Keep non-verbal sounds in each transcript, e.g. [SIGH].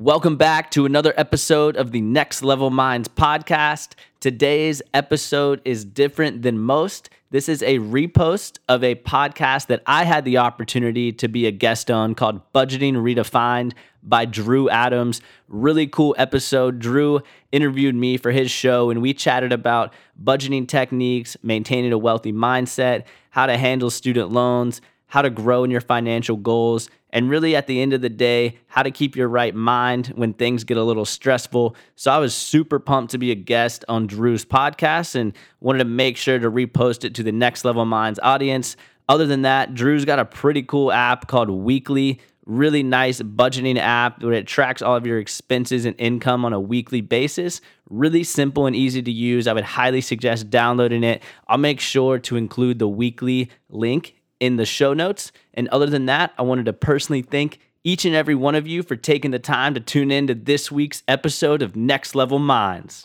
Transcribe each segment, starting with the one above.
Welcome back to another episode of the Next Level Minds podcast. Today's episode is different than most. This is a repost of a podcast that I had the opportunity to be a guest on called Budgeting Redefined by Drew Adams. Really cool episode. Drew interviewed me for his show, and we chatted about budgeting techniques, maintaining a wealthy mindset, how to handle student loans, how to grow in your financial goals and really at the end of the day, how to keep your right mind when things get a little stressful. So I was super pumped to be a guest on Drew's podcast and wanted to make sure to repost it to the Next Level Minds audience. Other than that, Drew's got a pretty cool app called Weekly. Really nice budgeting app where it tracks all of your expenses and income on a weekly basis. Really simple and easy to use. I would highly suggest downloading it. I'll make sure to include the weekly link in the show notes. And other than that, I wanted to personally thank each and every one of you for taking the time to tune in to this week's episode of Next Level Minds.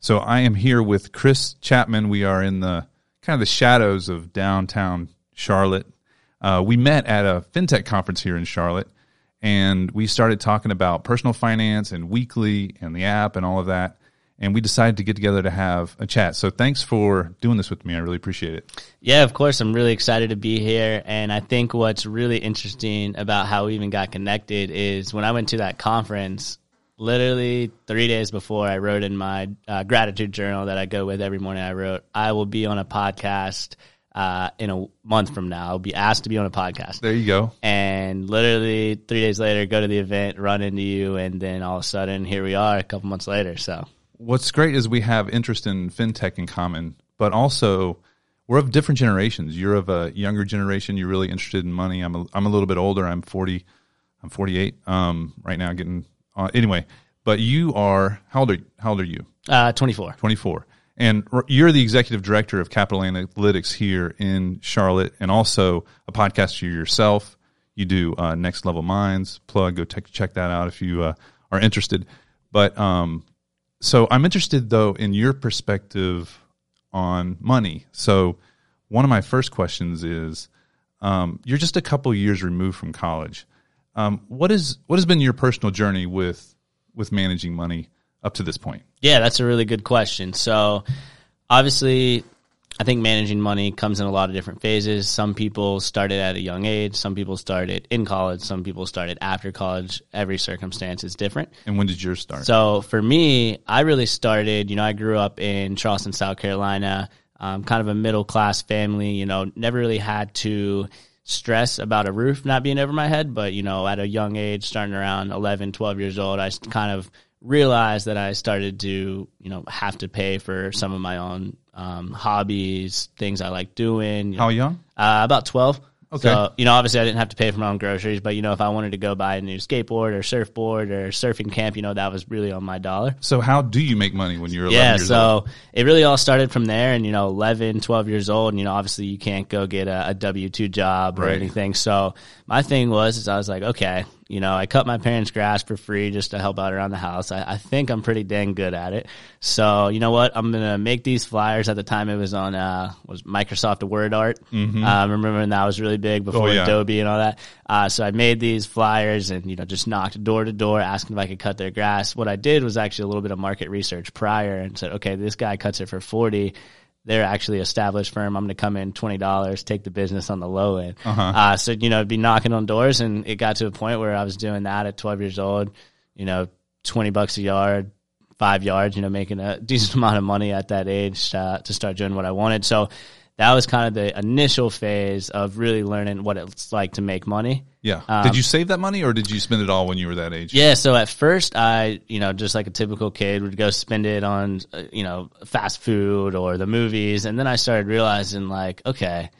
So I am here with Chris Chapman. We are in the kind of the shadows of downtown Charlotte. Uh, we met at a fintech conference here in Charlotte, and we started talking about personal finance and weekly and the app and all of that. And we decided to get together to have a chat. So thanks for doing this with me. I really appreciate it. Yeah, of course. I'm really excited to be here. And I think what's really interesting about how we even got connected is when I went to that conference, literally three days before I wrote in my uh, gratitude journal that I go with every morning. I wrote, I will be on a podcast uh, in a month from now. I'll be asked to be on a podcast. There you go. And literally three days later, go to the event, run into you, and then all of a sudden, here we are a couple months later. So, what's great is we have interest in fintech in common, but also we're of different generations. You're of a younger generation. You're really interested in money. I'm a, I'm a little bit older. I'm 40. I'm 48 um, right now, getting uh, anyway, but you are how old are how old are you? Uh, 24. 24. And you're the executive director of Capital Analytics here in Charlotte, and also a podcaster yourself. You do uh, Next Level Minds plug. Go check check that out if you uh, are interested. But um, so I'm interested though in your perspective on money. So one of my first questions is, um, you're just a couple years removed from college. Um, what is what has been your personal journey with with managing money up to this point? Yeah, that's a really good question. So, obviously, I think managing money comes in a lot of different phases. Some people started at a young age. Some people started in college. Some people started after college. Every circumstance is different. And when did yours start? So for me, I really started. You know, I grew up in Charleston, South Carolina. Um, kind of a middle class family. You know, never really had to stress about a roof not being over my head. But, you know, at a young age, starting around 11, 12 years old, I kind of realized that I started to, you know, have to pay for some of my own um, hobbies, things I like doing. You How young? Uh, about 12. Okay. So, you know, obviously I didn't have to pay for my own groceries, but, you know, if I wanted to go buy a new skateboard or surfboard or surfing camp, you know, that was really on my dollar. So, how do you make money when you're 11 yeah, so old? it really all started from there. And, you know, 11, 12 years old, and, you know, obviously you can't go get a, a W 2 job or anything. So, my thing was, is I was like, okay, you know, I cut my parents' grass for free just to help out around the house. I, I think I'm pretty dang good at it. So you know what? I'm gonna make these flyers. At the time, it was on uh, was Microsoft Word Art. Mm-hmm. Um, remember when that was really big before oh, yeah. Adobe and all that. Uh, so I made these flyers and you know just knocked door to door asking if I could cut their grass. What I did was actually a little bit of market research prior and said, okay, this guy cuts it for forty they're actually established firm. I'm going to come in twenty dollars, take the business on the low end. Uh-huh. Uh, so you know, be knocking on doors, and it got to a point where I was doing that at 12 years old. You know, twenty bucks a yard, five yards. You know, making a [LAUGHS] decent amount of money at that age uh, to start doing what I wanted. So that was kind of the initial phase of really learning what it's like to make money. Yeah. Um, did you save that money or did you spend it all when you were that age? Yeah. So at first, I, you know, just like a typical kid, would go spend it on, uh, you know, fast food or the movies. And then I started realizing, like, okay,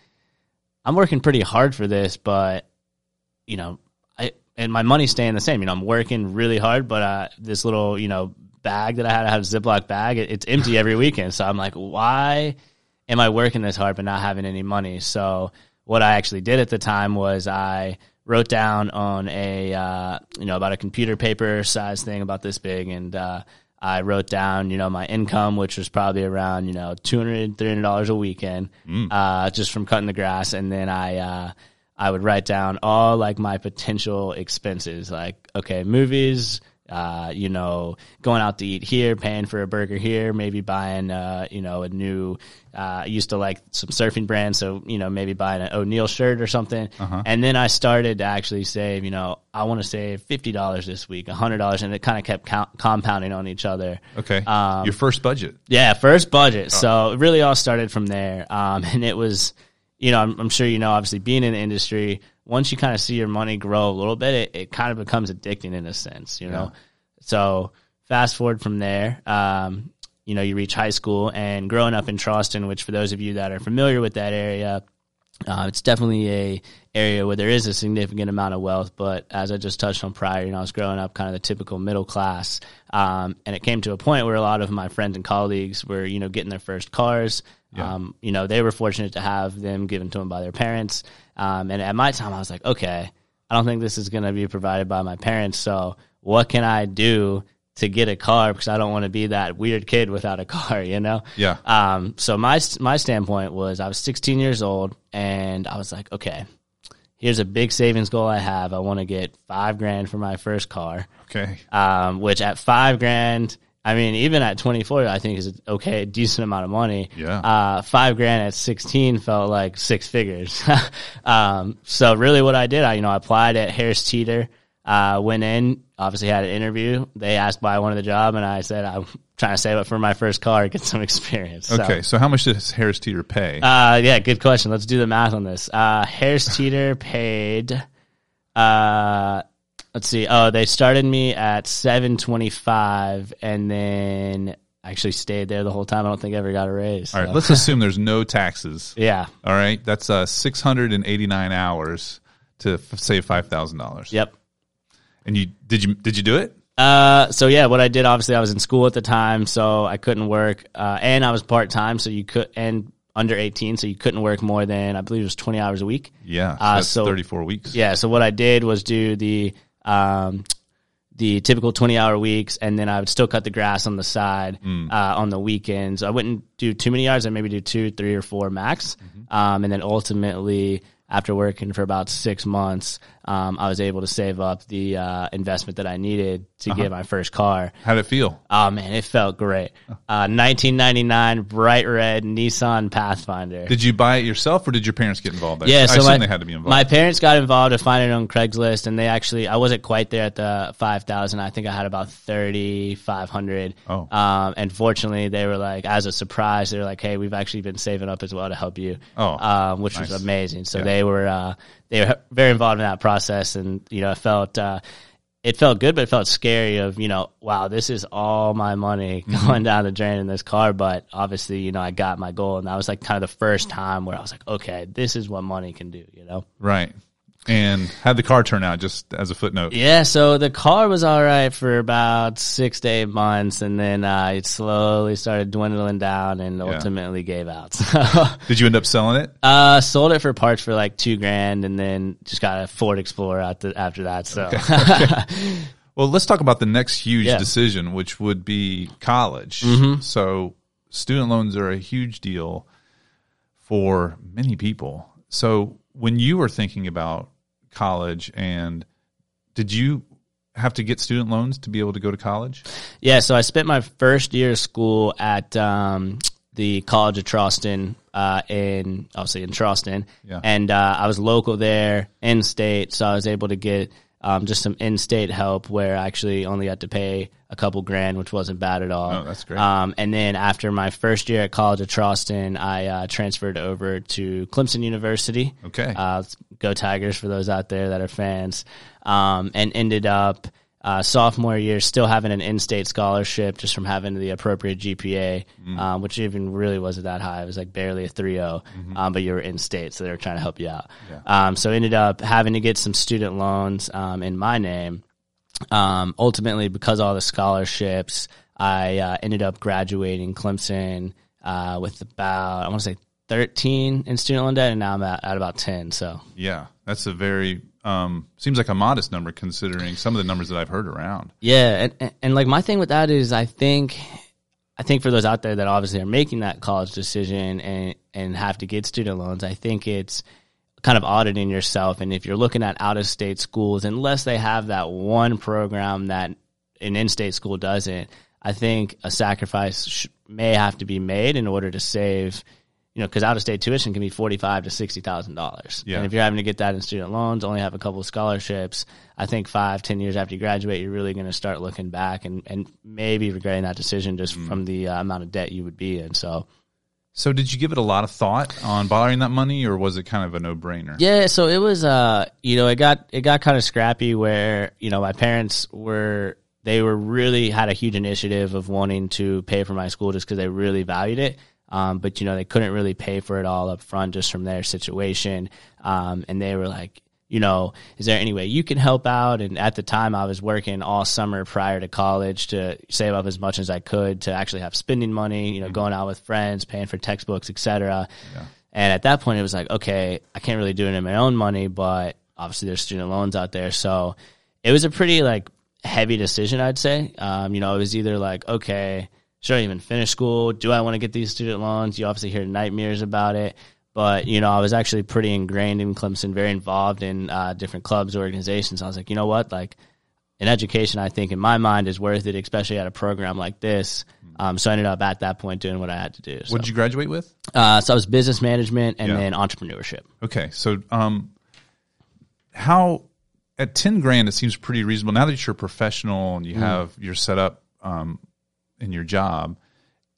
I'm working pretty hard for this, but, you know, I, and my money's staying the same. You know, I'm working really hard, but uh, this little, you know, bag that I had, I had a Ziploc bag, it, it's empty every weekend. So I'm like, why? am I working this hard but not having any money? So what I actually did at the time was I wrote down on a uh, you know about a computer paper size thing about this big, and uh, I wrote down you know my income, which was probably around you know 200 300 dollars a weekend, uh, just from cutting the grass, and then I. Uh, I would write down all like my potential expenses, like okay, movies, uh, you know, going out to eat here, paying for a burger here, maybe buying, uh, you know, a new. Uh, I used to like some surfing brands, so you know, maybe buying an O'Neill shirt or something. And then I started to actually save. You know, I want to save fifty dollars this week, hundred dollars, and it kind of kept compounding on each other. Okay. Um, Your first budget. Yeah, first budget. So it really all started from there. Um, [LAUGHS] and it was, you know, I'm, I'm sure you know, obviously being in the industry, once you kind of see your money grow a little bit, it, it kind of becomes addicting in a sense, you know? So fast forward from there, um, you know, you reach high school and growing up in Charleston, which for those of you that are familiar with that area, uh, it's definitely a area where there is a significant amount of wealth, but as I just touched on prior, you know, I was growing up kind of the typical middle class, um, and it came to a point where a lot of my friends and colleagues were, you know, getting their first cars. Um, you know, they were fortunate to have them given to them by their parents, um, and at my time, I was like, okay, I don't think this is going to be provided by my parents, so what can I do to get a car because I don't want to be that weird kid without a [LAUGHS] car, you know? Yeah. Um, so my my standpoint was I was 16 years old and I was like, okay, here's a big savings goal I have. I want to get five grand for my first car, Okay. um, which at five grand, I mean, even at 24, I think is okay, a decent amount of money. Yeah. Uh, five grand at 16 felt like six figures. [LAUGHS] um, so really what I did, I, you know, I applied at Harris Teeter, uh, went in, obviously had an interview. They asked why I wanted the job and I said, I'm trying to save up for my first car, get some [LAUGHS] experience. So, Okay. So how much does Harris Teeter pay? uh, yeah, good question. Let's do the math on this. Uh, Harris Teeter paid, uh, let's see. Oh, they started me at 725 and then actually stayed there the whole time. I don't think I ever got a raise. All right. so- Let's assume there's no taxes. [LAUGHS] yeah. All right. That's uh, 689 hours to f- save five thousand dollars. Yep. And you did you did you do it? Uh, so yeah, what I did, obviously I was in school at the time, so I couldn't work, uh, and I was part-time, so you could, and under 18, so you couldn't work more than, I believe it was 20 hours a week. Yeah. So Uh, so- 34 weeks. Yeah. So what I did was do the um, the typical twenty hour weeks, and then I would still cut the grass on the side Mm. uh, on the weekends. I wouldn't do too many hours. I'd maybe do two, three, or four max, Mm-hmm. um, and then ultimately. After working for about six months, um, I was able to save up the uh, investment that I needed to Uh-huh. get my first car. How did it feel? Oh man, it felt great. Uh, 1999 bright red Nissan Pathfinder. Did you buy it yourself or did your parents get involved? I, Yeah, I so assume my, they had to be involved. My parents got involved to find it on Craigslist, and they actually I wasn't quite there at the five thousand. I think I had about thirty five hundred. Oh. um, and fortunately, they were like, as a surprise, they were like, "Hey, we've actually been saving up as well to help you." Oh, um, which nice. was amazing. So Yeah. they were uh, they were very involved in that process, and you know, it felt. Uh, it felt good, but it felt scary. Of you know, wow, this is all my money [LAUGHS] Mm-hmm. going down the drain in this car. But obviously, you know, I got my goal, and that was like kind of the first time where I was like, okay, this is what money can do. You know. right. And how'd the car turn out? Just as a footnote. Yeah, so the car was all right for about six to eight months, and then uh, it slowly started dwindling down, and ultimately gave out. [LAUGHS] So, Did you end up selling it? uh, sold it for parts for like two grand, and then just got a Ford Explorer after after that. So, [LAUGHS] Well, let's talk about the next huge Yeah. decision, which would be college. Mm-hmm. So, student loans are a huge deal for many people. So, when you were thinking about college, and did you have to get student loans to be able to go to college? yeah, so I spent my first year of school at um, the College of Charleston, uh, in obviously in Charleston, Yeah. and uh, I was local there, in state, so I was able to get um, just some in-state help where I actually only had to pay a couple grand, which wasn't bad at all. Oh, that's great. Um, and then after my first year at College of Charleston, I uh, transferred over to Clemson University. Okay. Uh, go Tigers for those out there that are fans. Um, and ended up uh, sophomore year still having an in-state scholarship just from having the appropriate GPA, um, which even really wasn't that high. It was like barely a 3.0, um, but you were in-state, so they were trying to help you out. Um, so ended up having to get some student loans um, in my name. Um, ultimately, because all the scholarships, I uh, ended up graduating Clemson uh, with about I want to say 13 in student loan debt, and now I'm at, at about 10. So Yeah, that's a very um, seems like a modest number considering some of the numbers that I've heard around. Yeah, and, and, like my thing with that is, I think, I think for those out there that obviously are making that college decision and and have to get student loans, I think it's kind of auditing yourself. And if you're looking at out of state schools, unless they have that one program that an in state school doesn't, I think a sacrifice sh- may have to be made in order to save you know, because out of state tuition can be forty five to sixty thousand dollars. Yeah. And if you're having to get that in student loans, only have a couple of scholarships, I think five, ten years after you graduate, you're really going to start looking back and, and maybe regretting that decision just from the uh, amount of debt you would be in. So So, did you give it a lot of thought on borrowing that money, or was it kind of a no brainer? Yeah, so it was uh you know, it got it got kind of scrappy where, you know, my parents were they were really had a huge initiative of wanting to pay for my school just because they really valued it. Um, but you know, they couldn't really pay for it all up front just from their situation. Um, and they were like, you know, is there any way you can help out? And at the time, I was working all summer prior to college to save up as much as I could to actually have spending money, you know, going out with friends, paying for textbooks, etc. And at that point, it was like, okay, I can't really do it in my own money, but obviously there's student loans out there, so it was a pretty like heavy decision, I'd say. Um, you know, it was either like, okay, should I even finish school? Do I want to get these student loans? You obviously hear nightmares about it. But, you know, I was actually pretty ingrained in Clemson, very involved in uh, different clubs, organizations. I was like, you know what? Like, an education, I think, in my mind, is worth it, especially at a program like this. Um, so I ended up at that point doing what I had to do. So, What did you graduate with? uh, so I was business management and Yeah. then entrepreneurship. Okay, so um, how at ten grand it seems pretty reasonable. Now that you're a professional and you have you're set up um, in your job,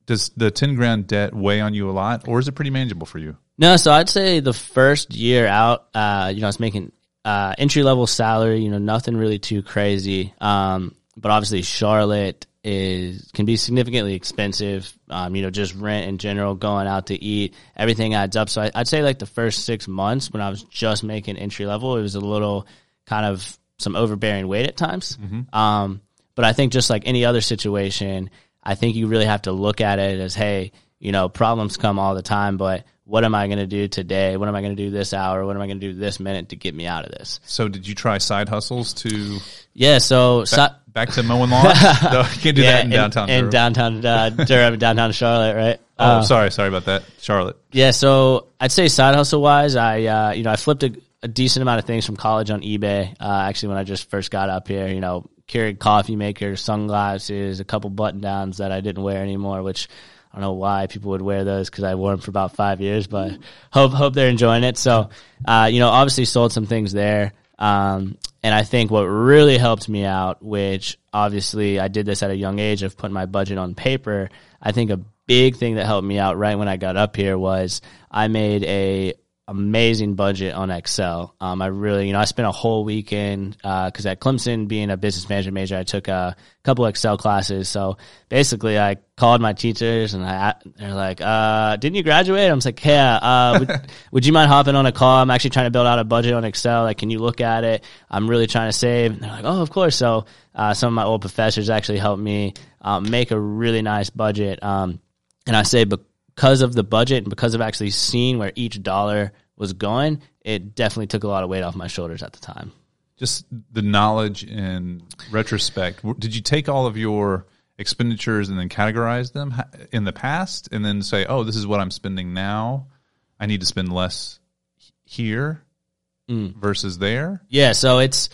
does the ten grand debt weigh on you a lot, or is it pretty manageable for you? No, so I'd say the first year out, uh, you know, I was making uh, entry level salary, you know, nothing really too crazy. Um, but obviously, Charlotte is can be significantly expensive. Um, you know, just rent in general, going out to eat, everything adds up. So I, I'd say like the first six months when I was just making entry level, it was a little kind of some overbearing weight at times. Um, but I think just like any other situation, I think you really have to look at it as, hey, you know, problems come all the time, but what am I going to do today? What am I going to do this hour? What am I going to do this minute to get me out of this? So did you try side hustles to Yeah. So, so back to mowing lawns? [LAUGHS] no, you can't do yeah, that in downtown. in, Durham. downtown uh, Durham, downtown Charlotte, right? [LAUGHS] oh, Uh, sorry, sorry about that, Charlotte. Yeah, so I'd say side hustle wise, I uh, you know I flipped a, a decent amount of things from college on eBay. Uh, actually, when I just first got up here, you know, carried coffee makers, sunglasses, a couple button downs that I didn't wear anymore, which I don't know why people would wear those because I wore them for about five years, but [LAUGHS] hope hope they're enjoying it. So, uh, you know, obviously sold some things there. Um, and I think what really helped me out, which obviously I did this at a young age of putting my budget on paper. I think a big thing that helped me out right when I got up here was I made a amazing budget on Excel. Um, I really, you know, I spent a whole weekend because at Clemson, being a business management major, I took a couple Excel classes. So basically, I called my teachers and I they're like, uh, "Didn't you graduate?" I was like, "Yeah." Uh, would, [LAUGHS] would you mind hopping on a call? I'm actually trying to build out a budget on Excel. Like, can you look at it? I'm really trying to save. And they're like, "Oh, of course." So uh, some of my old professors actually helped me um, make a really nice budget. Um, and I say because of the budget and because of actually seeing where each dollar was going, it definitely took a lot of weight off my shoulders at the time. Just the knowledge in retrospect. Did you take all of your expenditures and then categorize them in the past, and then say, "Oh, this is what I'm spending now. I need to spend less here mm. versus there." Yeah, so it's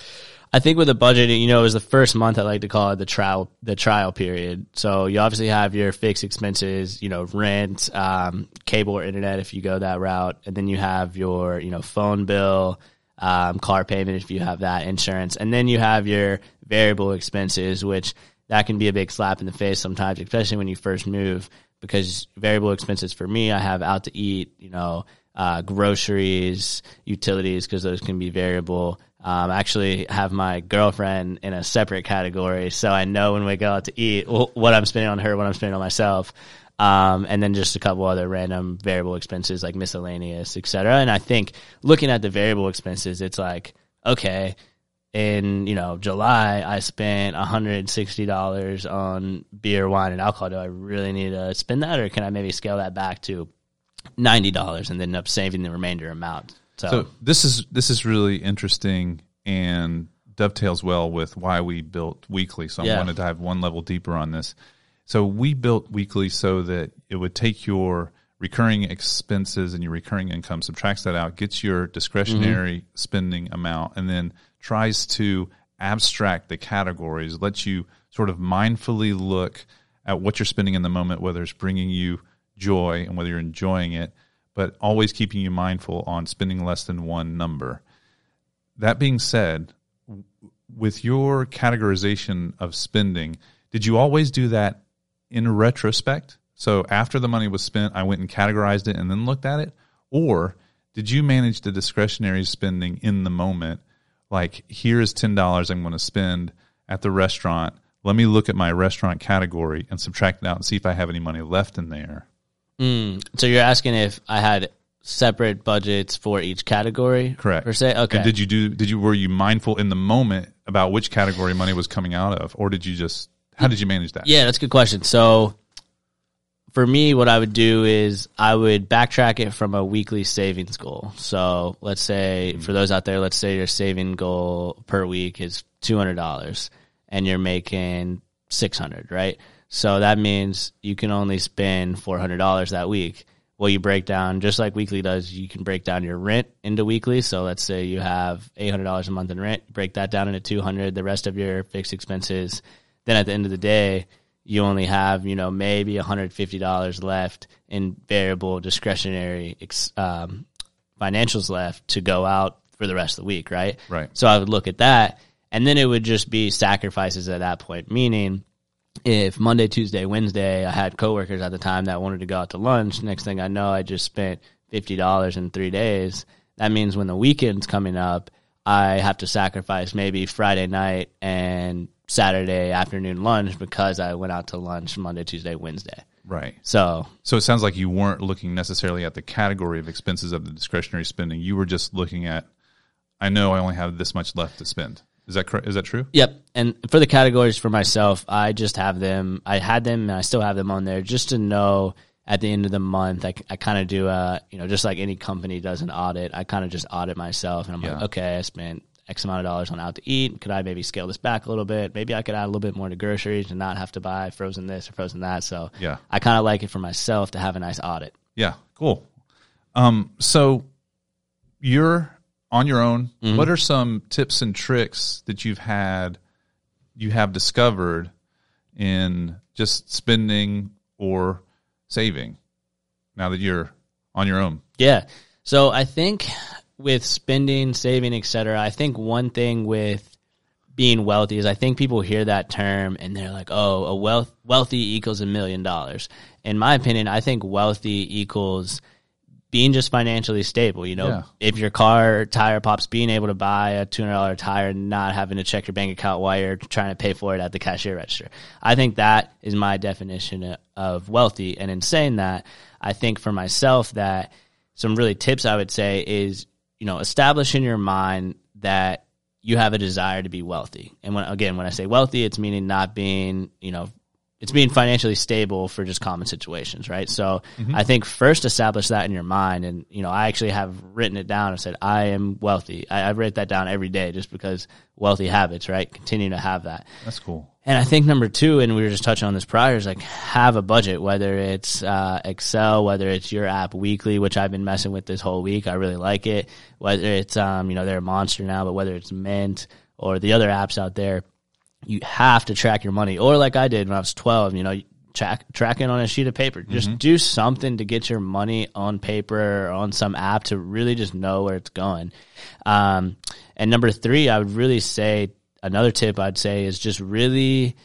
I think with the budget, you know, it was the first month I like to call it the trial the trial period. So you obviously have your fixed expenses, you know, rent, um, cable or internet if you go that route, and then you have your you know phone bill, um, car payment if you have that, insurance, and then you have your variable expenses, which that can be a big slap in the face sometimes, especially when you first move, because variable expenses for me, I have out to eat, you know, uh, groceries, utilities, because those can be variable. Um, I actually have my girlfriend in a separate category, so I know when we go out to eat what I'm spending on her, what I'm spending on myself, um, and then just a couple other random variable expenses like miscellaneous, et cetera. And I think looking at the variable expenses, it's like okay, in you know July I spent $160 on beer, wine, and alcohol. Do I really need to spend that, or can I maybe scale that back to ninety dollars and then end up saving the remainder amount? So, So this is this is really interesting and dovetails well with why we built weekly. So I wanted to dive one level deeper on this. So we built weekly so that it would take your recurring expenses and your recurring income, subtracts that out, gets your discretionary mm-hmm. spending amount, and then tries to abstract the categories, lets you sort of mindfully look at what you're spending in the moment, whether it's bringing you joy and whether you're enjoying it, but always keeping you mindful on spending less than one number. That being said, with your categorization of spending, did you always do that in retrospect? So after the money was spent, I went and categorized it and then looked at it? Or did you manage the discretionary spending in the moment? Like, here is $10 I'm going to spend at the restaurant. Let me look at my restaurant category and subtract it out and see if I have any money left in there. Mm, so you're asking if I had separate budgets for each category, Correct. Per se, okay. And did you do? Did you were you mindful in the moment about which category money was coming out of, or did you just? How did you manage that? Yeah, that's a good question. So for me, what I would do is I would backtrack it from a weekly savings goal. So let's say for those out there, let's say your saving goal per week is two hundred dollars, and you're making six hundred, right? So that means you can only spend four hundred dollars that week. Well, you break down just like weekly does. You can break down your rent into weekly. So let's say you have eight hundred dollars a month in rent. Break that down into two hundred. The rest of your fixed expenses. Then at the end of the day, you only have you know maybe $150 left in variable discretionary ex, um, financials left to go out for the rest of the week right Right. so i would look at that and then it would just be sacrifices at that point meaning if monday tuesday wednesday i had coworkers at the time that wanted to go out to lunch next thing i know i just spent $50 in three days that means when the weekend's coming up i have to sacrifice maybe friday night and saturday afternoon lunch because i went out to lunch monday tuesday wednesday Right. so So it sounds like you weren't looking necessarily at the category of expenses of the discretionary spending. You were just looking at, I know I only have this much left to spend. Is that correct? Is that true? Yep. And for the categories for myself, I just have them. I had them and I still have them on there just to know at the end of the month. I, I kind of do a, you know, just like any company does an audit, I kind of just audit myself and I'm like, okay, I spent X amount of dollars on out to eat. Could I maybe scale this back a little bit? Maybe I could add a little bit more to groceries and not have to buy frozen this or frozen that. So Yeah. I kind of like it for myself to have a nice audit. Yeah. Cool. Um, so you're on your own. Mm-hmm. What are some tips and tricks that you've had, you have discovered in just spending or saving now that you're on your own? Yeah. So I think with spending, saving, etc., I think one thing with being wealthy is I think people hear that term and they're like, "Oh, a wealth wealthy equals a million dollars." In my opinion, I think wealthy equals being just financially stable. You know, Yeah. if your car tire pops, being able to buy a two hundred dollar tire and not having to check your bank account while you're trying to pay for it at the cashier register. I think that is my definition of wealthy. And in saying that, I think for myself that some really tips I would say is you know establish in your mind that you have a desire to be wealthy. And when again, when I say wealthy, it's meaning not being you know it's being financially stable for just common situations, right? So I think first establish that in your mind. And, you know, I actually have written it down and said, I am wealthy. I, I write that down every day just because wealthy habits, right? Continue to have that. That's cool. And I think number two, and we were just touching on this prior, is like have a budget, whether it's uh, Excel, whether it's your app weekly, which I've been messing with this whole week. I really like it. Whether it's, um, you know, they're a monster now, but whether it's Mint or the other apps out there, you have to track your money. Or like I did when I was 12, you know, track, track it on a sheet of paper. Just do something to get your money on paper or on some app to really just know where it's going. Um, and number three, I would really say another tip I'd say is just really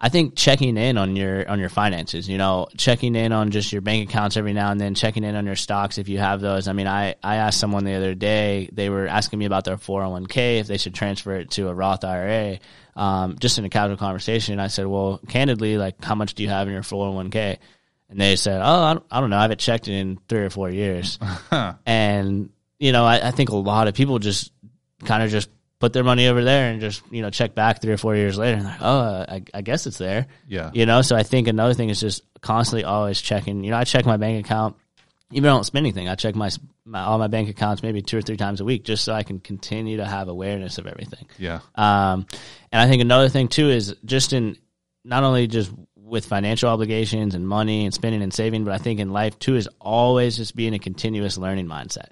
I think checking in on your on your finances, you know, checking in on just your bank accounts every now and then, checking in on your stocks if you have those. I mean, I I asked someone the other day, they were asking me about their 401k if they should transfer it to a Roth IRA. Um, just in a casual conversation, I said, "Well, candidly, like how much do you have in your 401k?" And they said, "Oh, I don't, I don't know. I haven't checked it in 3 or 4 years." [LAUGHS] and you know, I, I think a lot of people just kind of just put their money over there and just you know check back three or four years later and like oh I, I guess it's there Yeah. you know so i think another thing is just constantly always checking you know i check my bank account even I don't spend anything. I check my, my all my bank accounts maybe two or three times a week just so I can continue to have awareness of everything. Yeah. Um, and I think another thing too is just in not only just with financial obligations and money and spending and saving, but I think in life too is always just being a continuous learning mindset.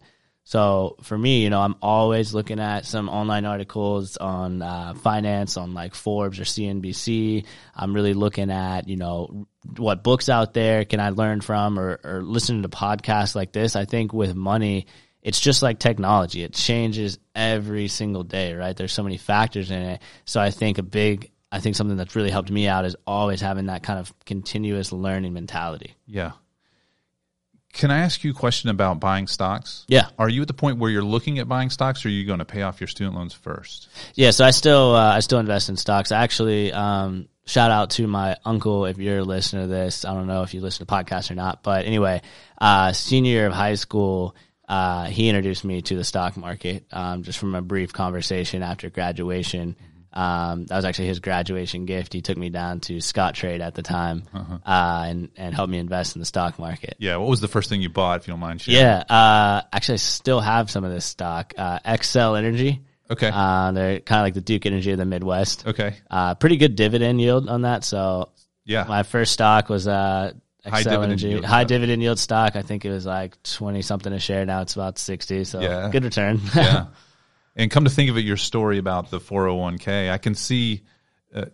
So for me, you know, I'm always looking at some online articles on uh, finance on like Forbes or CNBC. I'm really looking at, you know, what books out there can I learn from or, or listening to podcasts like this. I think with money, it's just like technology. It changes every single day, right? There's so many factors in it. So I think a big, I think something that's really helped me out is always having that kind of continuous learning mentality. Yeah. Can I ask you a question about buying stocks? Yeah. Are you at the point where you're looking at buying stocks or are you going to pay off your student loans first? Yeah, so I still uh, I still invest in stocks. Actually, um, shout out to my uncle if you're a listener to this. I don't know if you listen to podcasts or not, but anyway, uh, senior year of high school, uh, he introduced me to the stock market um, just from a brief conversation after graduation. Um, that was actually his graduation gift. He took me down to Scottrade at the time uh and and helped me invest in the stock market. Yeah. What was the first thing you bought, if you don't mind sharing? Yeah, uh, actually, I still have some of this stock. Uh, Xcel Energy. Okay. Uh, they're kind of like the Duke Energy of the Midwest. okay. Uh, pretty good dividend yield on that. So Yeah. my first stock was uh, High dividend Energy, yield high dividend yield stock. I think it was like twenty something a share. Now it's about sixty. So Yeah. good return. yeah. [LAUGHS] And come to think of it, your story about the 401k, I can see, uh,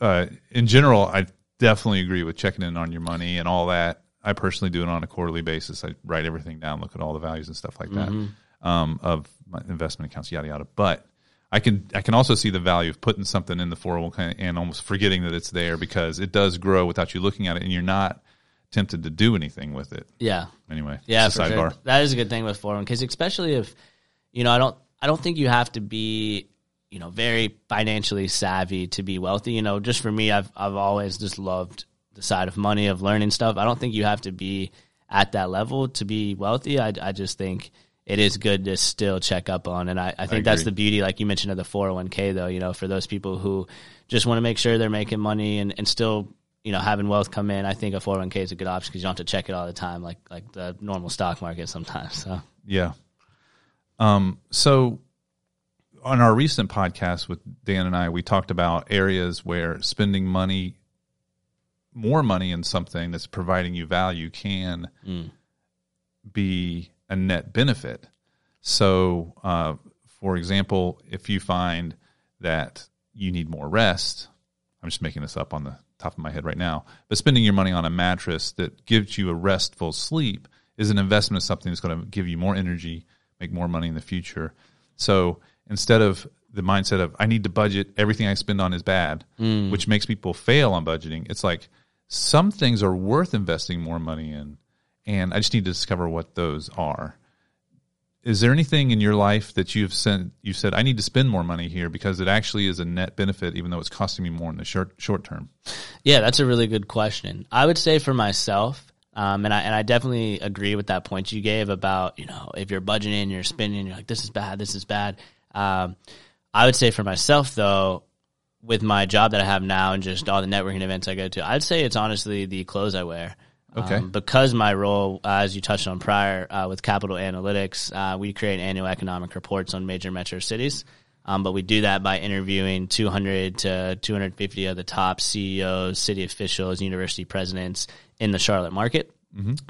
uh, in general, I definitely agree with checking in on your money and all that. I personally do it on a quarterly basis. I write everything down, look at all the values and stuff like that um, of my investment accounts, yada yada. But I can I can also see the value of putting something in the 401k and almost forgetting that it's there because it does grow without you looking at it, and you're not tempted to do anything with it. yeah. Anyway, Yeah, sidebar. sure. That is a good thing with 401ks, especially if you know I don't I don't think you have to be you know very financially savvy to be wealthy. You know, just for me, I've I've always just loved the side of money of learning stuff. I don't think you have to be at that level to be wealthy. I I just think it is good to still check up on, and I, I think that's the beauty, like you mentioned, of the 401k though. You know, for those people who just want to make sure they're making money and, and still you know having wealth come in, I think a 401k is a good option because you don't have to check it all the time, like like the normal stock market sometimes. So Yeah. Um, so on our recent podcast with Dan and I, we talked about areas where spending money, more money in something that's providing you value can be a net benefit. So, uh, for example, if you find that you need more rest, I'm just making this up on the top of my head right now, but spending your money on a mattress that gives you a restful sleep is an investment in something that's going to give you more energy, make more money in the future. So instead of the mindset of I need to budget, everything I spend on is bad, mm. which makes people fail on budgeting, it's like some things are worth investing more money in, and I just need to discover what those are is there anything in your life that you've sent you said I need to spend more money here because it actually is a net benefit even though it's costing me more in the short short term? Yeah, that's a really good question. I would say for myself, um, and I and I definitely agree with that point you gave about you know if you're budgeting, you're spending, you're like this is bad, this is bad. Um, I would say for myself though, with my job that I have now and just all the networking events I go to, I'd say it's honestly the clothes I wear. Okay. Um, because my role, uh, as you touched on prior, uh, with Capital Analytics, uh, we create annual economic reports on major metro cities. Um, but we do that by interviewing 200 to 250 of the top CEOs, city officials, university presidents in the Charlotte market.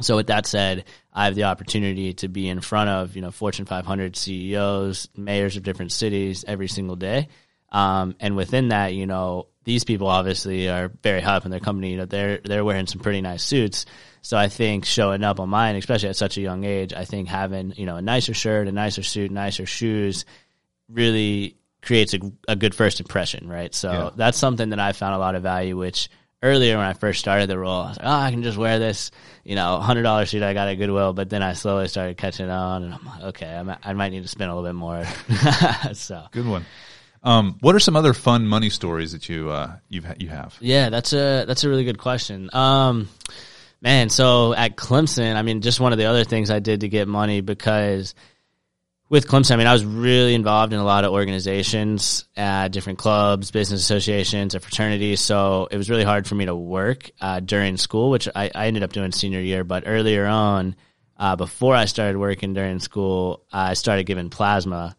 So with that said, I have the opportunity to be in front of you know Fortune 500 CEOs, mayors of different cities every single day. Um, and within that, you know, these people obviously are very high up in their company. You know, they're they're wearing some pretty nice suits. So I think showing up on mine, especially at such a young age, I think having you know a nicer shirt, a nicer suit, nicer shoes, really creates a, a good first impression, right? So Yeah. that's something that I found a lot of value. Which earlier when I first started the role, I was like, oh, I can just wear this, you know, hundred dollar suit I got at Goodwill. But then I slowly started catching on, and I'm like, okay, I might, I might need to spend a little bit more. [LAUGHS] so Good one. Um, what are some other fun money stories that you uh, you've you have? Yeah, that's a that's a really good question. Um, man, so at Clemson, I mean, just one of the other things I did to get money because with Clemson, I mean, I was really involved in a lot of organizations, uh, different clubs, business associations, and fraternities. So it was really hard for me to work uh, during school, which I, I ended up doing senior year. But earlier on, uh, before I started working during school, I started giving plasma.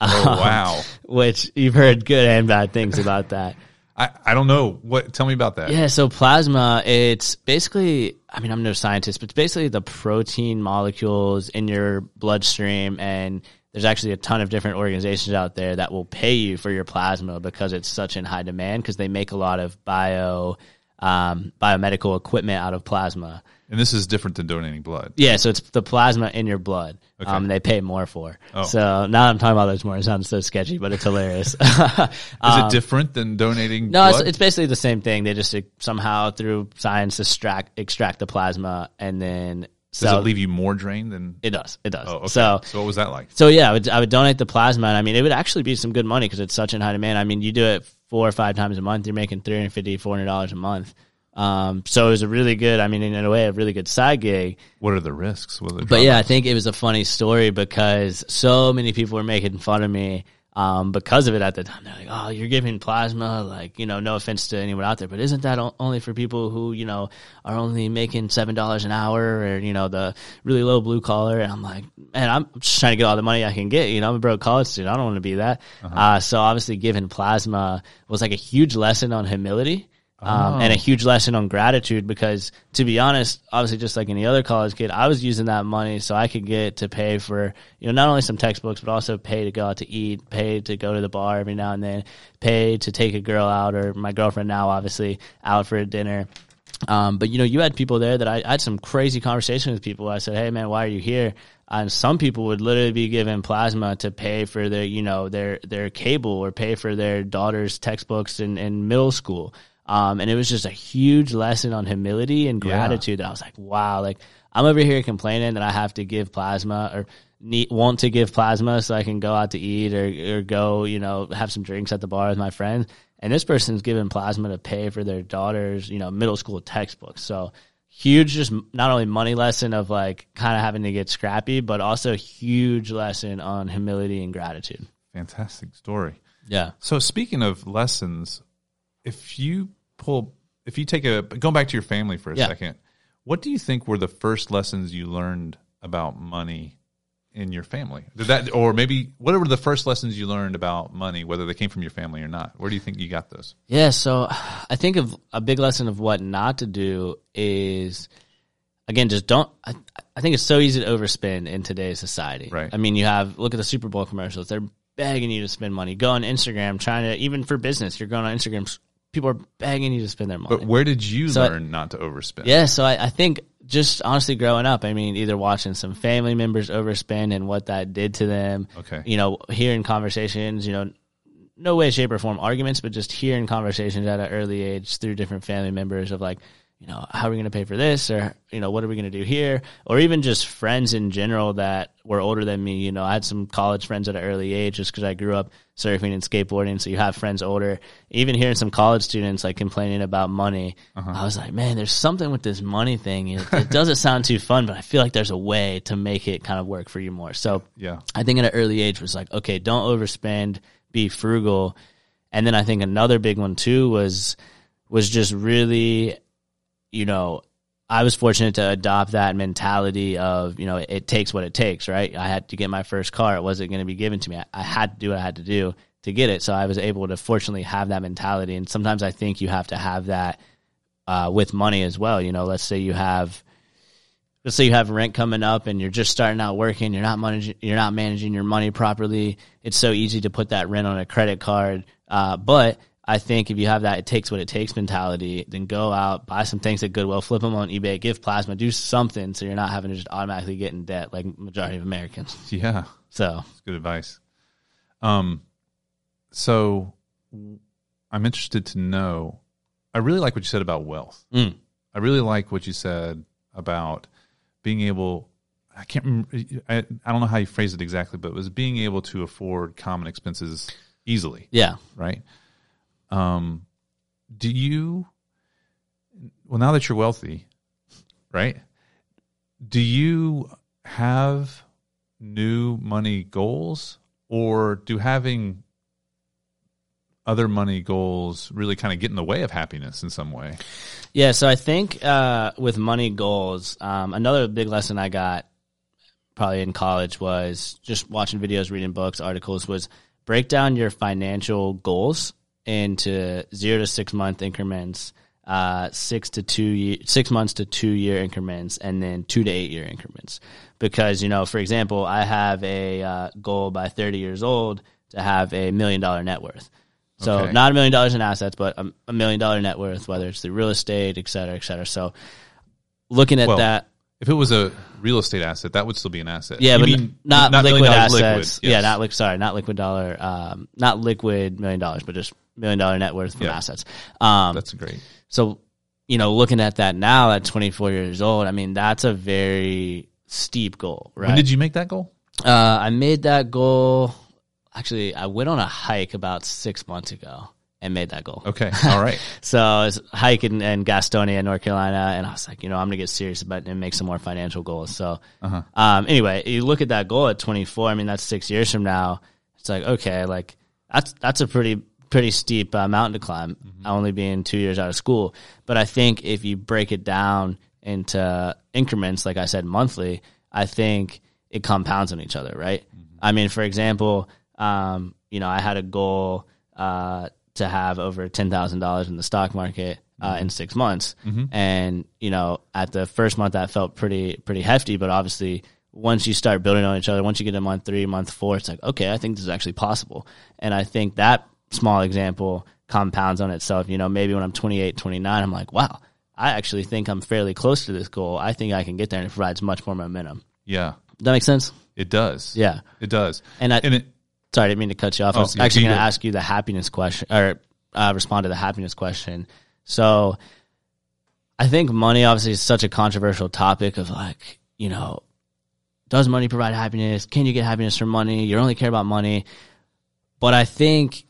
Oh wow! [LAUGHS] which you've heard good and bad things about that. I, I don't know what. Tell me about that. Yeah, so plasma, it's basically, I mean, I'm no scientist, but it's basically the protein molecules in your bloodstream. And there's actually a ton of different organizations out there that will pay you for your plasma because it's such in high demand because they make a lot of bio, um, biomedical equipment out of plasma. And this is different than donating blood. Yeah, so it's the plasma in your blood. Okay. Um, they pay more for. Oh. So now I'm talking about this more. It sounds so sketchy, but it's hilarious. [LAUGHS] Is it [LAUGHS] different than donating Um, No, it's, it's basically the same thing. They just uh, somehow through science extract extract the plasma and then Does sell. it leave you more drained than? It does. It does. Oh, okay. So so what was that like? so yeah, I would, I would donate the plasma, and I mean, it would actually be some good money because it's such in high demand. I mean, you do it four or five times a month, you're making 350 400 dollars a month. Um, so it was a really good. I mean, in a way, a really good side gig. What are the risks? What are the But yeah, I think it was a funny story because so many people were making fun of me um, because of it at the time. They're like, "Oh, you're giving plasma." Like, you know, no offense to anyone out there, but isn't that o- only for people who you know are only making seven dollars an hour or you know the really low blue collar? And I'm like, man, I'm just trying to get all the money I can get. You know, I'm a broke college student. I don't want to be that. uh so obviously, giving plasma was like a huge lesson on humility um, and a huge lesson on gratitude because to be honest obviously just like any other college kid i was using that money so i could get to pay for you know not only some textbooks but also pay to go out to eat pay to go to the bar every now and then pay to take a girl out or my girlfriend now obviously out for a dinner um, but you know, you had people there that I, I had some crazy conversations with people. I said, "Hey, man, why are you here?" And some people would literally be given plasma to pay for their, you know, their their cable or pay for their daughter's textbooks in, in middle school. Um, and it was just a huge lesson on humility and Yeah. gratitude. That I was like, wow, like I'm over here complaining that I have to give plasma or need, want to give plasma so I can go out to eat or, or go, you know, have some drinks at the bar with my friends. And this person's giving plasma to pay for their daughter's, you know, middle school textbooks. So huge, just not only money lesson of like kind of having to get scrappy, but also huge lesson on humility and gratitude. fantastic story. Yeah. So speaking of lessons, if you pull, if you take a going back to your family for a Yeah. second, what do you think were the first lessons you learned about money in your family? Did that, or maybe what were the first lessons you learned about money, whether they came from your family or not? Where do you think you got those? Yeah, so I think of a big lesson of what not to do is again just don't I, I think it's so easy to overspend in today's society. Right. I mean, you have look at the Super Bowl commercials. They're begging you to spend money. Go on Instagram trying to even for business, you're going on Instagram people are begging you to spend their money. But where did you So I- learn not to overspend? Yeah, so I, I think just honestly growing up, I mean, either watching some family members overspend and what that did to them. Okay. You know, hearing conversations, you know, no way, shape, or form arguments, but just hearing conversations at an early age through different family members of like, you know, how are we going to pay for this? Or, you know, what are we going to do here? Or even just friends in general that were older than me. You know, I had some college friends at an early age just because I grew up surfing and skateboarding. So you have friends older. Even hearing some college students like complaining about money, uh-huh. I was like, man, there's something with this money thing. It, it [LAUGHS] doesn't sound too fun, but I feel like there's a way to make it kind of work for you more. So Yeah. I think at an early age was like, okay, don't overspend, be frugal. And then I think another big one too was was just really, you know, I was fortunate to adopt that mentality of, you know, it takes what it takes, right? I had to get my first car. It wasn't going to be given to me. I, I had to do what I had to do to get it. So I was able to fortunately have that mentality. And sometimes I think you have to have that uh, with money as well. You know, let's say you have let's say you have rent coming up and you're just starting out working, you're not managing, you're not managing your money properly. It's so easy to put that rent on a credit card. Uh, but I think if you have that, it takes what it takes mentality, then go out, buy some things at Goodwill, flip them on eBay, give plasma, do something so you're not having to just automatically get in debt like majority of Americans. [LAUGHS] Yeah. So That's good advice. Um, so I'm interested to know. I really like what you said about wealth. Mm. I really like what you said about being able. I can't. Remember, I, I don't know how you phrase it exactly, but it was being able to afford common expenses easily, yeah, right? Um, do you? Well, now that you're wealthy, right? Do you have new money goals, or do having other money goals really kind of get in the way of happiness in some way? Yeah, so I think uh, with money goals, um, another big lesson I got probably in college was just watching videos, reading books, articles, was break down your financial goals into zero to six month increments, uh, six to two year, six months to two year increments, and then two to eight year increments. Because you know, for example, I have a uh, goal by thirty years old to have a million dollar net worth. So Okay. not a million dollars in assets, but a, a million dollar net worth, whether it's through real estate, et cetera, et cetera. So looking at Well, that, If it was a real estate asset, that would still be an asset. yeah, You but mean n- not, liquid assets. liquid, Yeah, not liquid. Sorry, not liquid dollar. Um, not liquid million dollars, but just million dollar net worth from Yeah. assets. Um, That's great. so, you know, looking at that now at 24 years old, I mean, that's a very steep goal, right? When did you make that goal? Uh, I made that goal. Actually, I went on a hike about six months ago and made that goal. Okay, all right. [LAUGHS] So I was hiking in Gastonia, North Carolina, and I was like, you know, I'm gonna get serious about it and make some more financial goals. So, Uh-huh. um, anyway, you look at that goal at 24. I mean, that's six years from now. It's like, okay, like that's that's a pretty pretty steep uh, mountain to climb. Only being two years out of school, but I think if you break it down into increments, like I said, monthly, I think it compounds on each other, right? I mean, for example, um, you know, I had a goal uh, to have over ten thousand dollars in the stock market uh, in six months, and you know, at the first month that felt pretty pretty hefty, but obviously. Once you start building on each other, once you get to month three, month four, it's like, okay, I think this is actually possible. And I think that small example compounds on itself. You know, maybe when I'm 28, 29, I'm like, wow, I actually think I'm fairly close to this goal. I think I can get there, and it provides much more momentum. Yeah, Does that makes sense? it does. Yeah. it does. And I, And it, sorry, I didn't mean to cut you off. I Oh, was actually going to ask you the happiness question or uh, respond to the happiness question. So I think money obviously is such a controversial topic of like, you know, does money provide happiness? Can you get happiness from money? You only care about money. But I think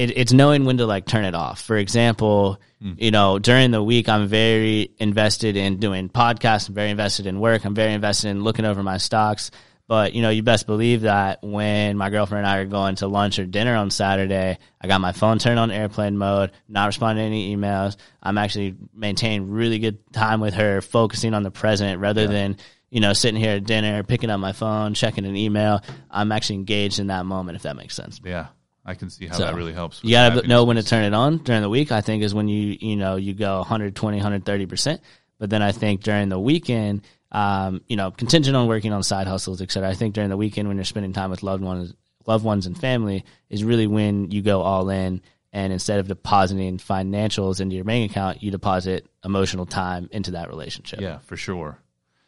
it, it's knowing when to like turn it off. For example, hmm. you know, during the week, I'm very invested in doing podcasts. I'm very invested in work. I'm very invested in looking over my stocks. But you know, you best believe that when my girlfriend and I are going to lunch or dinner on Saturday, I got my phone turned on airplane mode, not responding to any emails. I'm actually maintaining really good time with her, focusing on the present rather than you know sitting here at dinner, picking up my phone, checking an email. I'm actually engaged in that moment, if that makes sense. yeah, I can see how So, that really helps. You got to know when to turn it on during the week. I think is when you you know you go 120, 130 percent. But then I think during the weekend, um, you know, contingent on working on side hustles, et cetera. I think during the weekend when you're spending time with loved ones, loved ones and family is really when you go all in. And instead of depositing financials into your bank account, you deposit emotional time into that relationship. Yeah, for sure.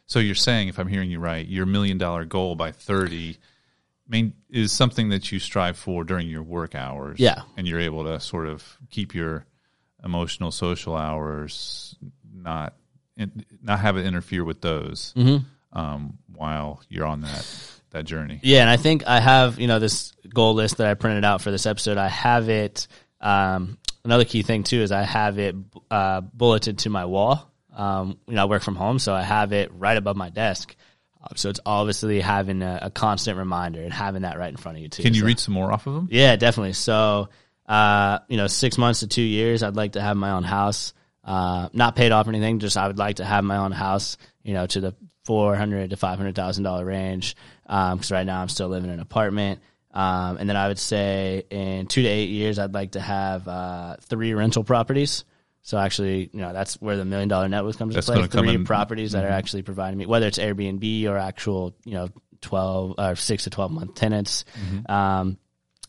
So you're saying, if I'm hearing you right, your million dollar goal by 30 main, is something that you strive for during your work hours. Yeah. And you're able to sort of keep your emotional, social hours not not have it interfere with those Mm-hmm. um, while you're on that that journey. Yeah, and I think I have you know this goal list that I printed out for this episode. I have it. Um, another key thing too is I have it uh, bulleted to my wall. Um, you know, I work from home, so I have it right above my desk. So it's obviously having a, a constant reminder and having that right in front of you too. Can you So- read some more off of them? yeah, definitely. So, uh, you know, six months to two years, I'd like to have my own house. Uh, not paid off or anything. Just I would like to have my own house. You know, to the four hundred to five hundred thousand dollar range. Because right now I'm still living in an apartment. Um, and then I would say in two to eight years, I'd like to have uh, three rental properties. So actually, you know, that's where the million dollar net worth comes That's into play. Three properties that are actually providing me, whether it's Airbnb or actual, you know, twelve or six to twelve month tenants. Um,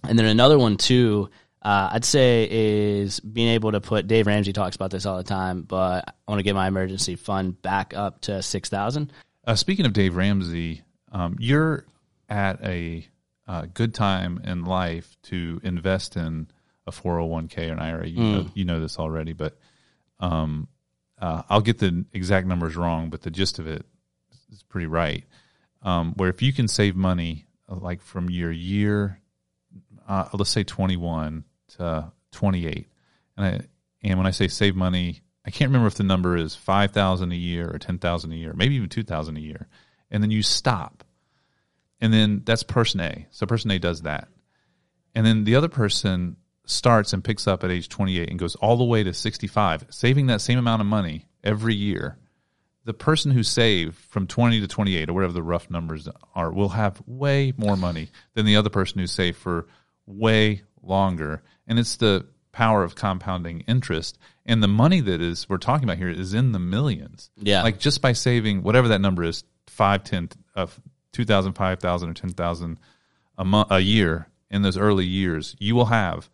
and then another one too, uh, I'd say is being able to put. Dave Ramsey talks about this all the time, but I want to get my emergency fund back up to six thousand. Uh, speaking of Dave Ramsey, um, you're at a uh, good time in life to invest in a 401k or an IRA. You, know, you know this already, but um, uh, I'll get the exact numbers wrong, but the gist of it is pretty right. Um, where if you can save money, uh, like from your year, uh, let's say 21 to 28, and I, and when I say save money, I can't remember if the number is five thousand a year or ten thousand a year, maybe even two thousand a year, and then you stop, and then that's person A. So person A does that, and then the other person starts and picks up at age 28 and goes all the way to 65, saving that same amount of money every year, the person who saved from 20 to 28 or whatever the rough numbers are will have way more money than the other person who saved for way longer. And it's the power of compounding interest. And the money that is we're talking about here is in the millions. Yeah. Like just by saving whatever that number is, five, ten, uh, 2,000, 5,000 or 10,000 a, mo- a year in those early years, you will have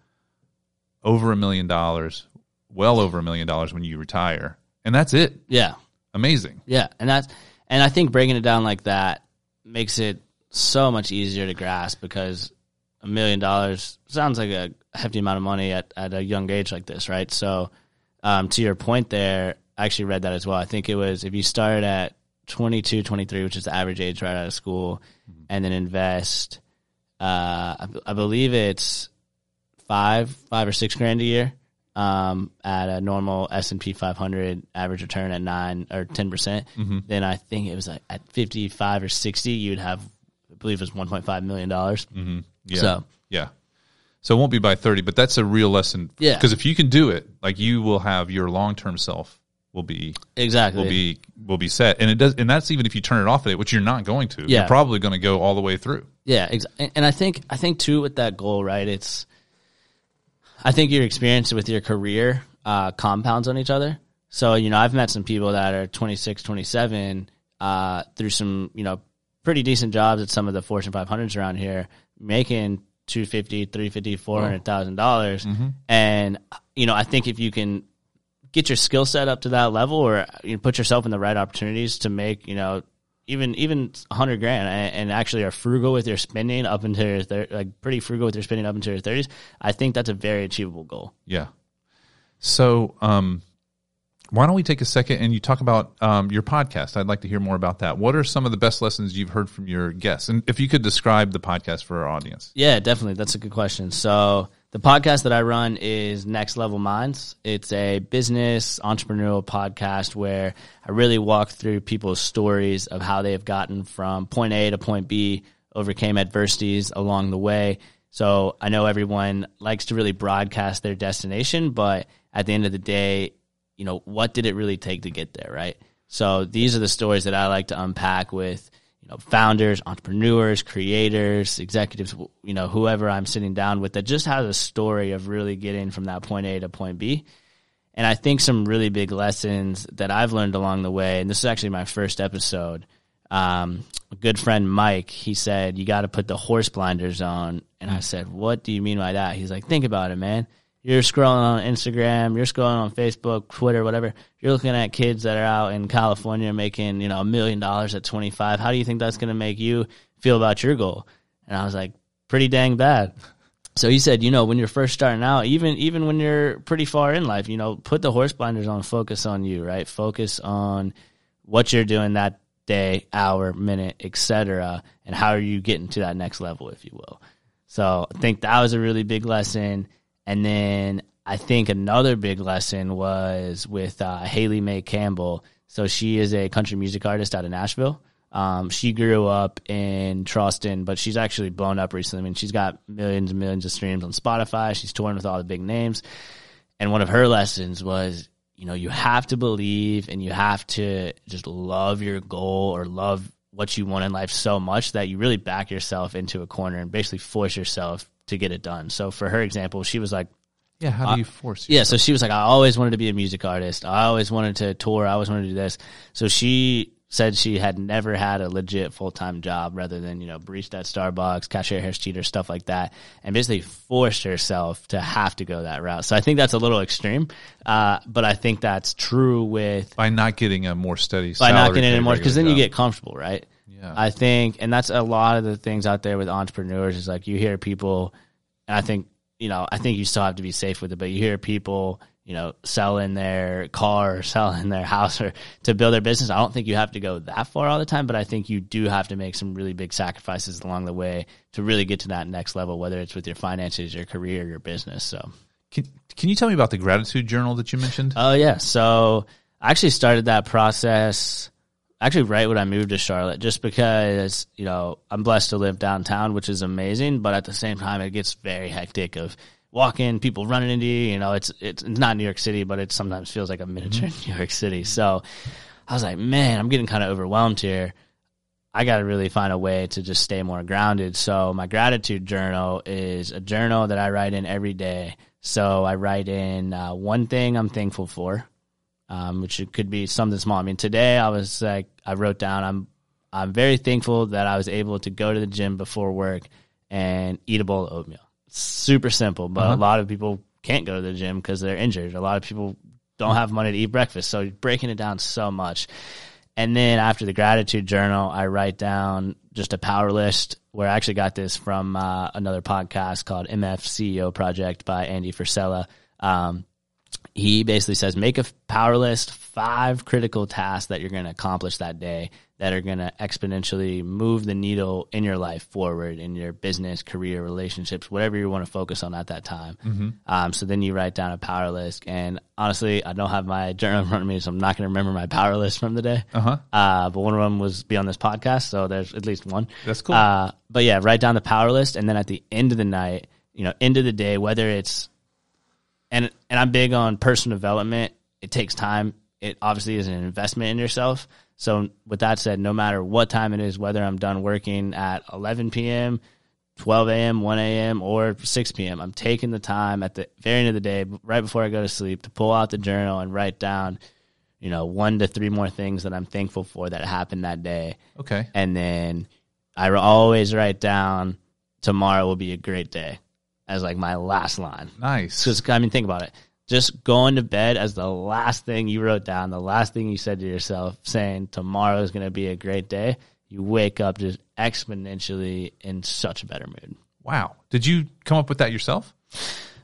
over a million dollars, well over a million dollars when you retire. And that's it. Yeah. Amazing. Yeah, and that's and I think breaking it down like that makes it so much easier to grasp because a million dollars sounds like a hefty amount of money at, at a young age like this, right? So, um, to your point there, I actually read that as well. I think it was if you start at 22, 23, which is the average age right out of school, and then invest, uh, I believe it's five, five or six grand a year um, at a normal S and P 500 average return at nine or ten percent, then I think it was like at 55 or 60, you'd have, I believe, it was 1.5 million dollars. Yeah. So- yeah. So it won't be by 30, but that's a real lesson. Yeah. Because if you can do it, like you will have your long term self will be Exactly. will be will be set. And it does and that's even if you turn it off at it, which you're not going to. Yeah. You're probably going to go all the way through. Yeah, ex- and and I think I think too with that goal, right? It's I think your experience with your career uh, compounds on each other. So you know, I've met some people that are 26, 27 uh, through some you know pretty decent jobs at some of the Fortune 500s around here, making 250 350 400000 dollars. And you know i think if you can get your skill set up to that level or you know, put yourself in the right opportunities to make you know even even 100 grand and, and actually are frugal with their spending up into your thir- like pretty frugal with their spending up into their 30s i think that's a very achievable goal Yeah. So, um, why don't we take a second and you talk about um, your podcast? I'd like to hear more about that. What are some of the best lessons you've heard from your guests? And if you could describe the podcast for our audience. Yeah, definitely. That's a good question. So, the podcast that I run is Next Level Minds. It's a business entrepreneurial podcast where I really walk through people's stories of how they have gotten from point A to point B, overcame adversities along the way. So, I know everyone likes to really broadcast their destination, but at the end of the day, you know, what did it really take to get there, right? So, these are the stories that I like to unpack with you know founders entrepreneurs creators executives you know whoever i'm sitting down with that just has a story of really getting from that point a to point b. And i think some really big lessons that i've learned along the way and this is actually my first episode um, a good friend mike he said you got to put the horse blinders on. And i said what do you mean by that? He's like think about it man you're scrolling on Instagram, you're scrolling on Facebook, Twitter, whatever. You're looking at kids that are out in California making, you know, a million dollars at 25. How do you think that's going to make you feel about your goal? And I was like, pretty dang bad. So he said, you know, when you're first starting out, even even when you're pretty far in life, you know, put the horse blinders on, focus on you, right? Focus on what you're doing that day, hour, minute, etc., and how are you getting to that next level, if you will. So I think that was a really big lesson. And then I think another big lesson was with uh, Haley Mae Campbell. So she is a country music artist out of Nashville. Um, she grew up in Charleston, but she's actually blown up recently. I mean, she's got millions and millions of streams on Spotify. She's touring with all the big names. And one of her lessons was, you know, you have to believe and you have to just love your goal or love what you want in life so much that you really back yourself into a corner and basically force yourself to get it done. So for her example, she was like, Yeah. How do you force yeah, so she was like, I always wanted to be a music artist. I always wanted to tour. I always wanted to do this. So she said she had never had a legit full time job rather than, you know, barista at Starbucks, cashier, hair cheater, stuff like that. And basically forced herself to have to go that route. So I think that's a little extreme. Uh, but I think that's true with by not getting a more steady by not getting paid anymore because then regular you get comfortable, right? Yeah. I think, and that's a lot of the things out there with entrepreneurs is like you hear people, and I think you know, I think you still have to be safe with it, but you hear people, you know, selling their car or selling their house or to build their business. I don't think you have to go that far all the time, but I think you do have to make some really big sacrifices along the way to really get to that next level, whether it's with your finances, your career, your business. So. Can, can you tell me about the gratitude journal that you mentioned? Oh yeah. So I actually started that process actually right when I moved to Charlotte, just because you know I'm blessed to live downtown, which is amazing. But at the same time, it gets very hectic of walking, people running into you. You know, it's it's not New York City, but it sometimes feels like a miniature New York City. So I was like, man, I'm getting kind of overwhelmed here. I got to really find a way to just stay more grounded. So my gratitude journal is a journal that I write in every day. So I write in uh, one thing I'm thankful for, um, which it could be something small. I mean, today I was like, I wrote down, I'm I'm very thankful that I was able to go to the gym before work and eat a bowl of oatmeal. Super simple, but Uh-huh. a lot of people can't go to the gym because they're injured. A lot of people don't have money to eat breakfast. So breaking it down so much. And then after the gratitude journal, I write down just a power list where I actually got this from uh, another podcast called MF CEO Project by Andy Frisella. Um, he basically says make a power list, five critical tasks that you're going to accomplish that day that are going to exponentially move the needle in your life forward in your business, career, relationships, whatever you want to focus on at that time. Um, so then you write down a power list. And honestly, I don't have my journal in front of me, so I'm not going to remember my power list from the day. Uh huh. Uh, but one of them was be on this podcast, so there's at least one. That's cool. Uh, but yeah, write down the power list, and then at the end of the night, you know, end of the day, whether it's and and I'm big on personal development. It takes time. It obviously is an investment in yourself. So with that said, no matter what time it is, whether I'm done working at 11 p.m., 12 a.m., 1 a.m., or 6 p.m., I'm taking the time at the very end of the day, right before I go to sleep, to pull out the journal and write down, you know, one to three more things that I'm thankful for that happened that day Okay. and then I always write down tomorrow will be a great day as like my last line. Nice. Because I mean, think about it. Just going to bed as the last thing you wrote down, the last thing you said to yourself, saying tomorrow is going to be a great day. You wake up just exponentially in such a better mood. Wow. Did you come up with that yourself?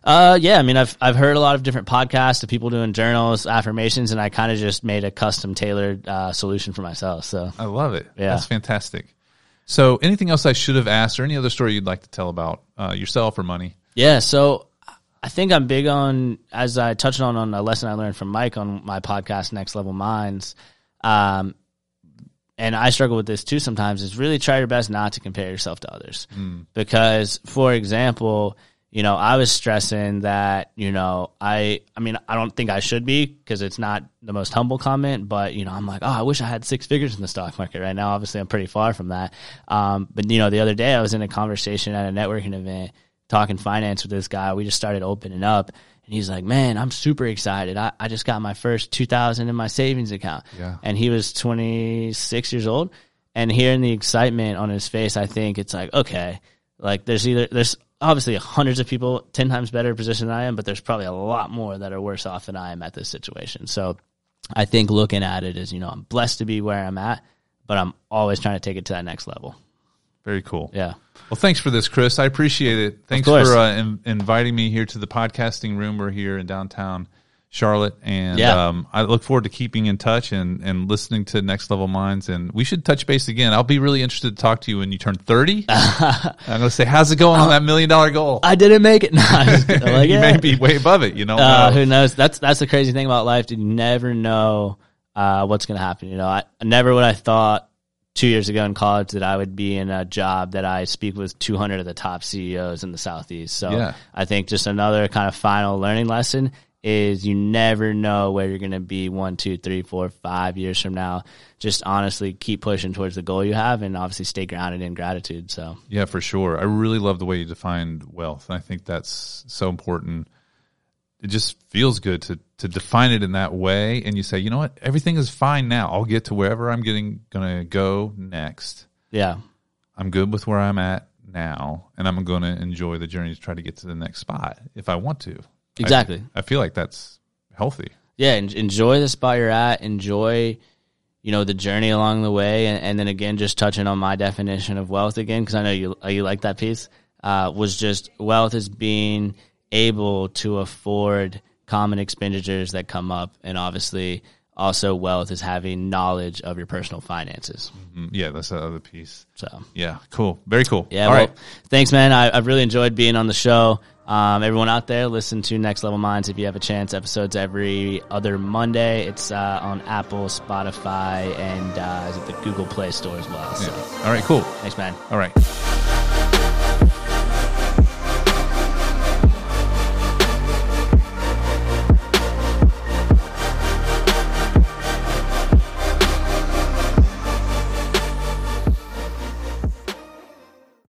Uh, yeah. I mean, I've I've heard a lot of different podcasts of people doing journals, affirmations, and I kind of just made a custom tailored uh, solution for myself. So I love it. Yeah. That's fantastic. So, anything else I should have asked, or any other story you'd like to tell about uh, yourself or money? Yeah, so I think I'm big on, as I touched on on a lesson I learned from Mike on my podcast, Next Level Minds. Um, and I struggle with this too sometimes, is really try your best not to compare yourself to others. Because, for example, you know, I was stressing that, you know, I, I mean, I don't think I should be because it's not the most humble comment, but, you know, I'm like, oh, I wish I had six figures in the stock market right now. Obviously, I'm pretty far from that. Um, but, you know, the other day I was in a conversation at a networking event talking finance with this guy. We just started opening up. And he's like, man, I'm super excited. I, I just got my first 2000 in my savings account. Yeah. And he was 26 years old. And hearing the excitement on his face, I think it's like, okay, like there's either, there's obviously hundreds of people 10 times better position than I am, but there's probably a lot more that are worse off than I am at this situation. So I think looking at it is, you know, I'm blessed to be where I'm at, but I'm always trying to take it to that next level. Very cool. Yeah. Well, thanks for this, Chris. I appreciate it. Thanks for uh, in, inviting me here to the podcasting room. We're here in downtown Charlotte, and Yeah. um, I look forward to keeping in touch and, and listening to Next Level Minds. And we should touch base again. I'll be really interested to talk to you when you turn 30. [LAUGHS] I'm going to say, how's it going on that million dollar goal? I didn't make it. [LAUGHS] No, like, [LAUGHS] you yeah. may be way above it, you know? Uh, who knows? That's that's the crazy thing about life. You never know uh, what's going to happen. You know, I never would I thought two years ago in college that I would be in a job that I speak with 200 of the top CEOs in the southeast. So Yeah. I think just another kind of final learning lesson is you never know where you're going to be one, two, three, four, five years from now. Just honestly keep pushing towards the goal you have, and obviously stay grounded in gratitude. So Yeah, for sure. I really love the way you defined wealth. I think that's so important. It just feels good to to define it in that way, and you say, you know what, everything is fine now. I'll get to wherever I'm getting gonna go next. yeah, I'm good with where I'm at now, and I'm going to enjoy the journey to try to get to the next spot if I want to. Exactly. I, feel like that's healthy. yeah en- enjoy the spot you're at enjoy you know the journey along the way and, and then again just touching on my definition of wealth again because i know you you like that piece uh, was just wealth is being able to afford common expenditures that come up and obviously also wealth is having knowledge of your personal finances Mm, Yeah, that's the other piece. so Yeah, cool. Very cool. yeah All well, right. thanks man I, i've really enjoyed being on the show um, everyone out there listen to next level minds if you have a chance episodes every other monday it's uh, on apple spotify and uh, is it the google play store as well so All right, cool. thanks man All right.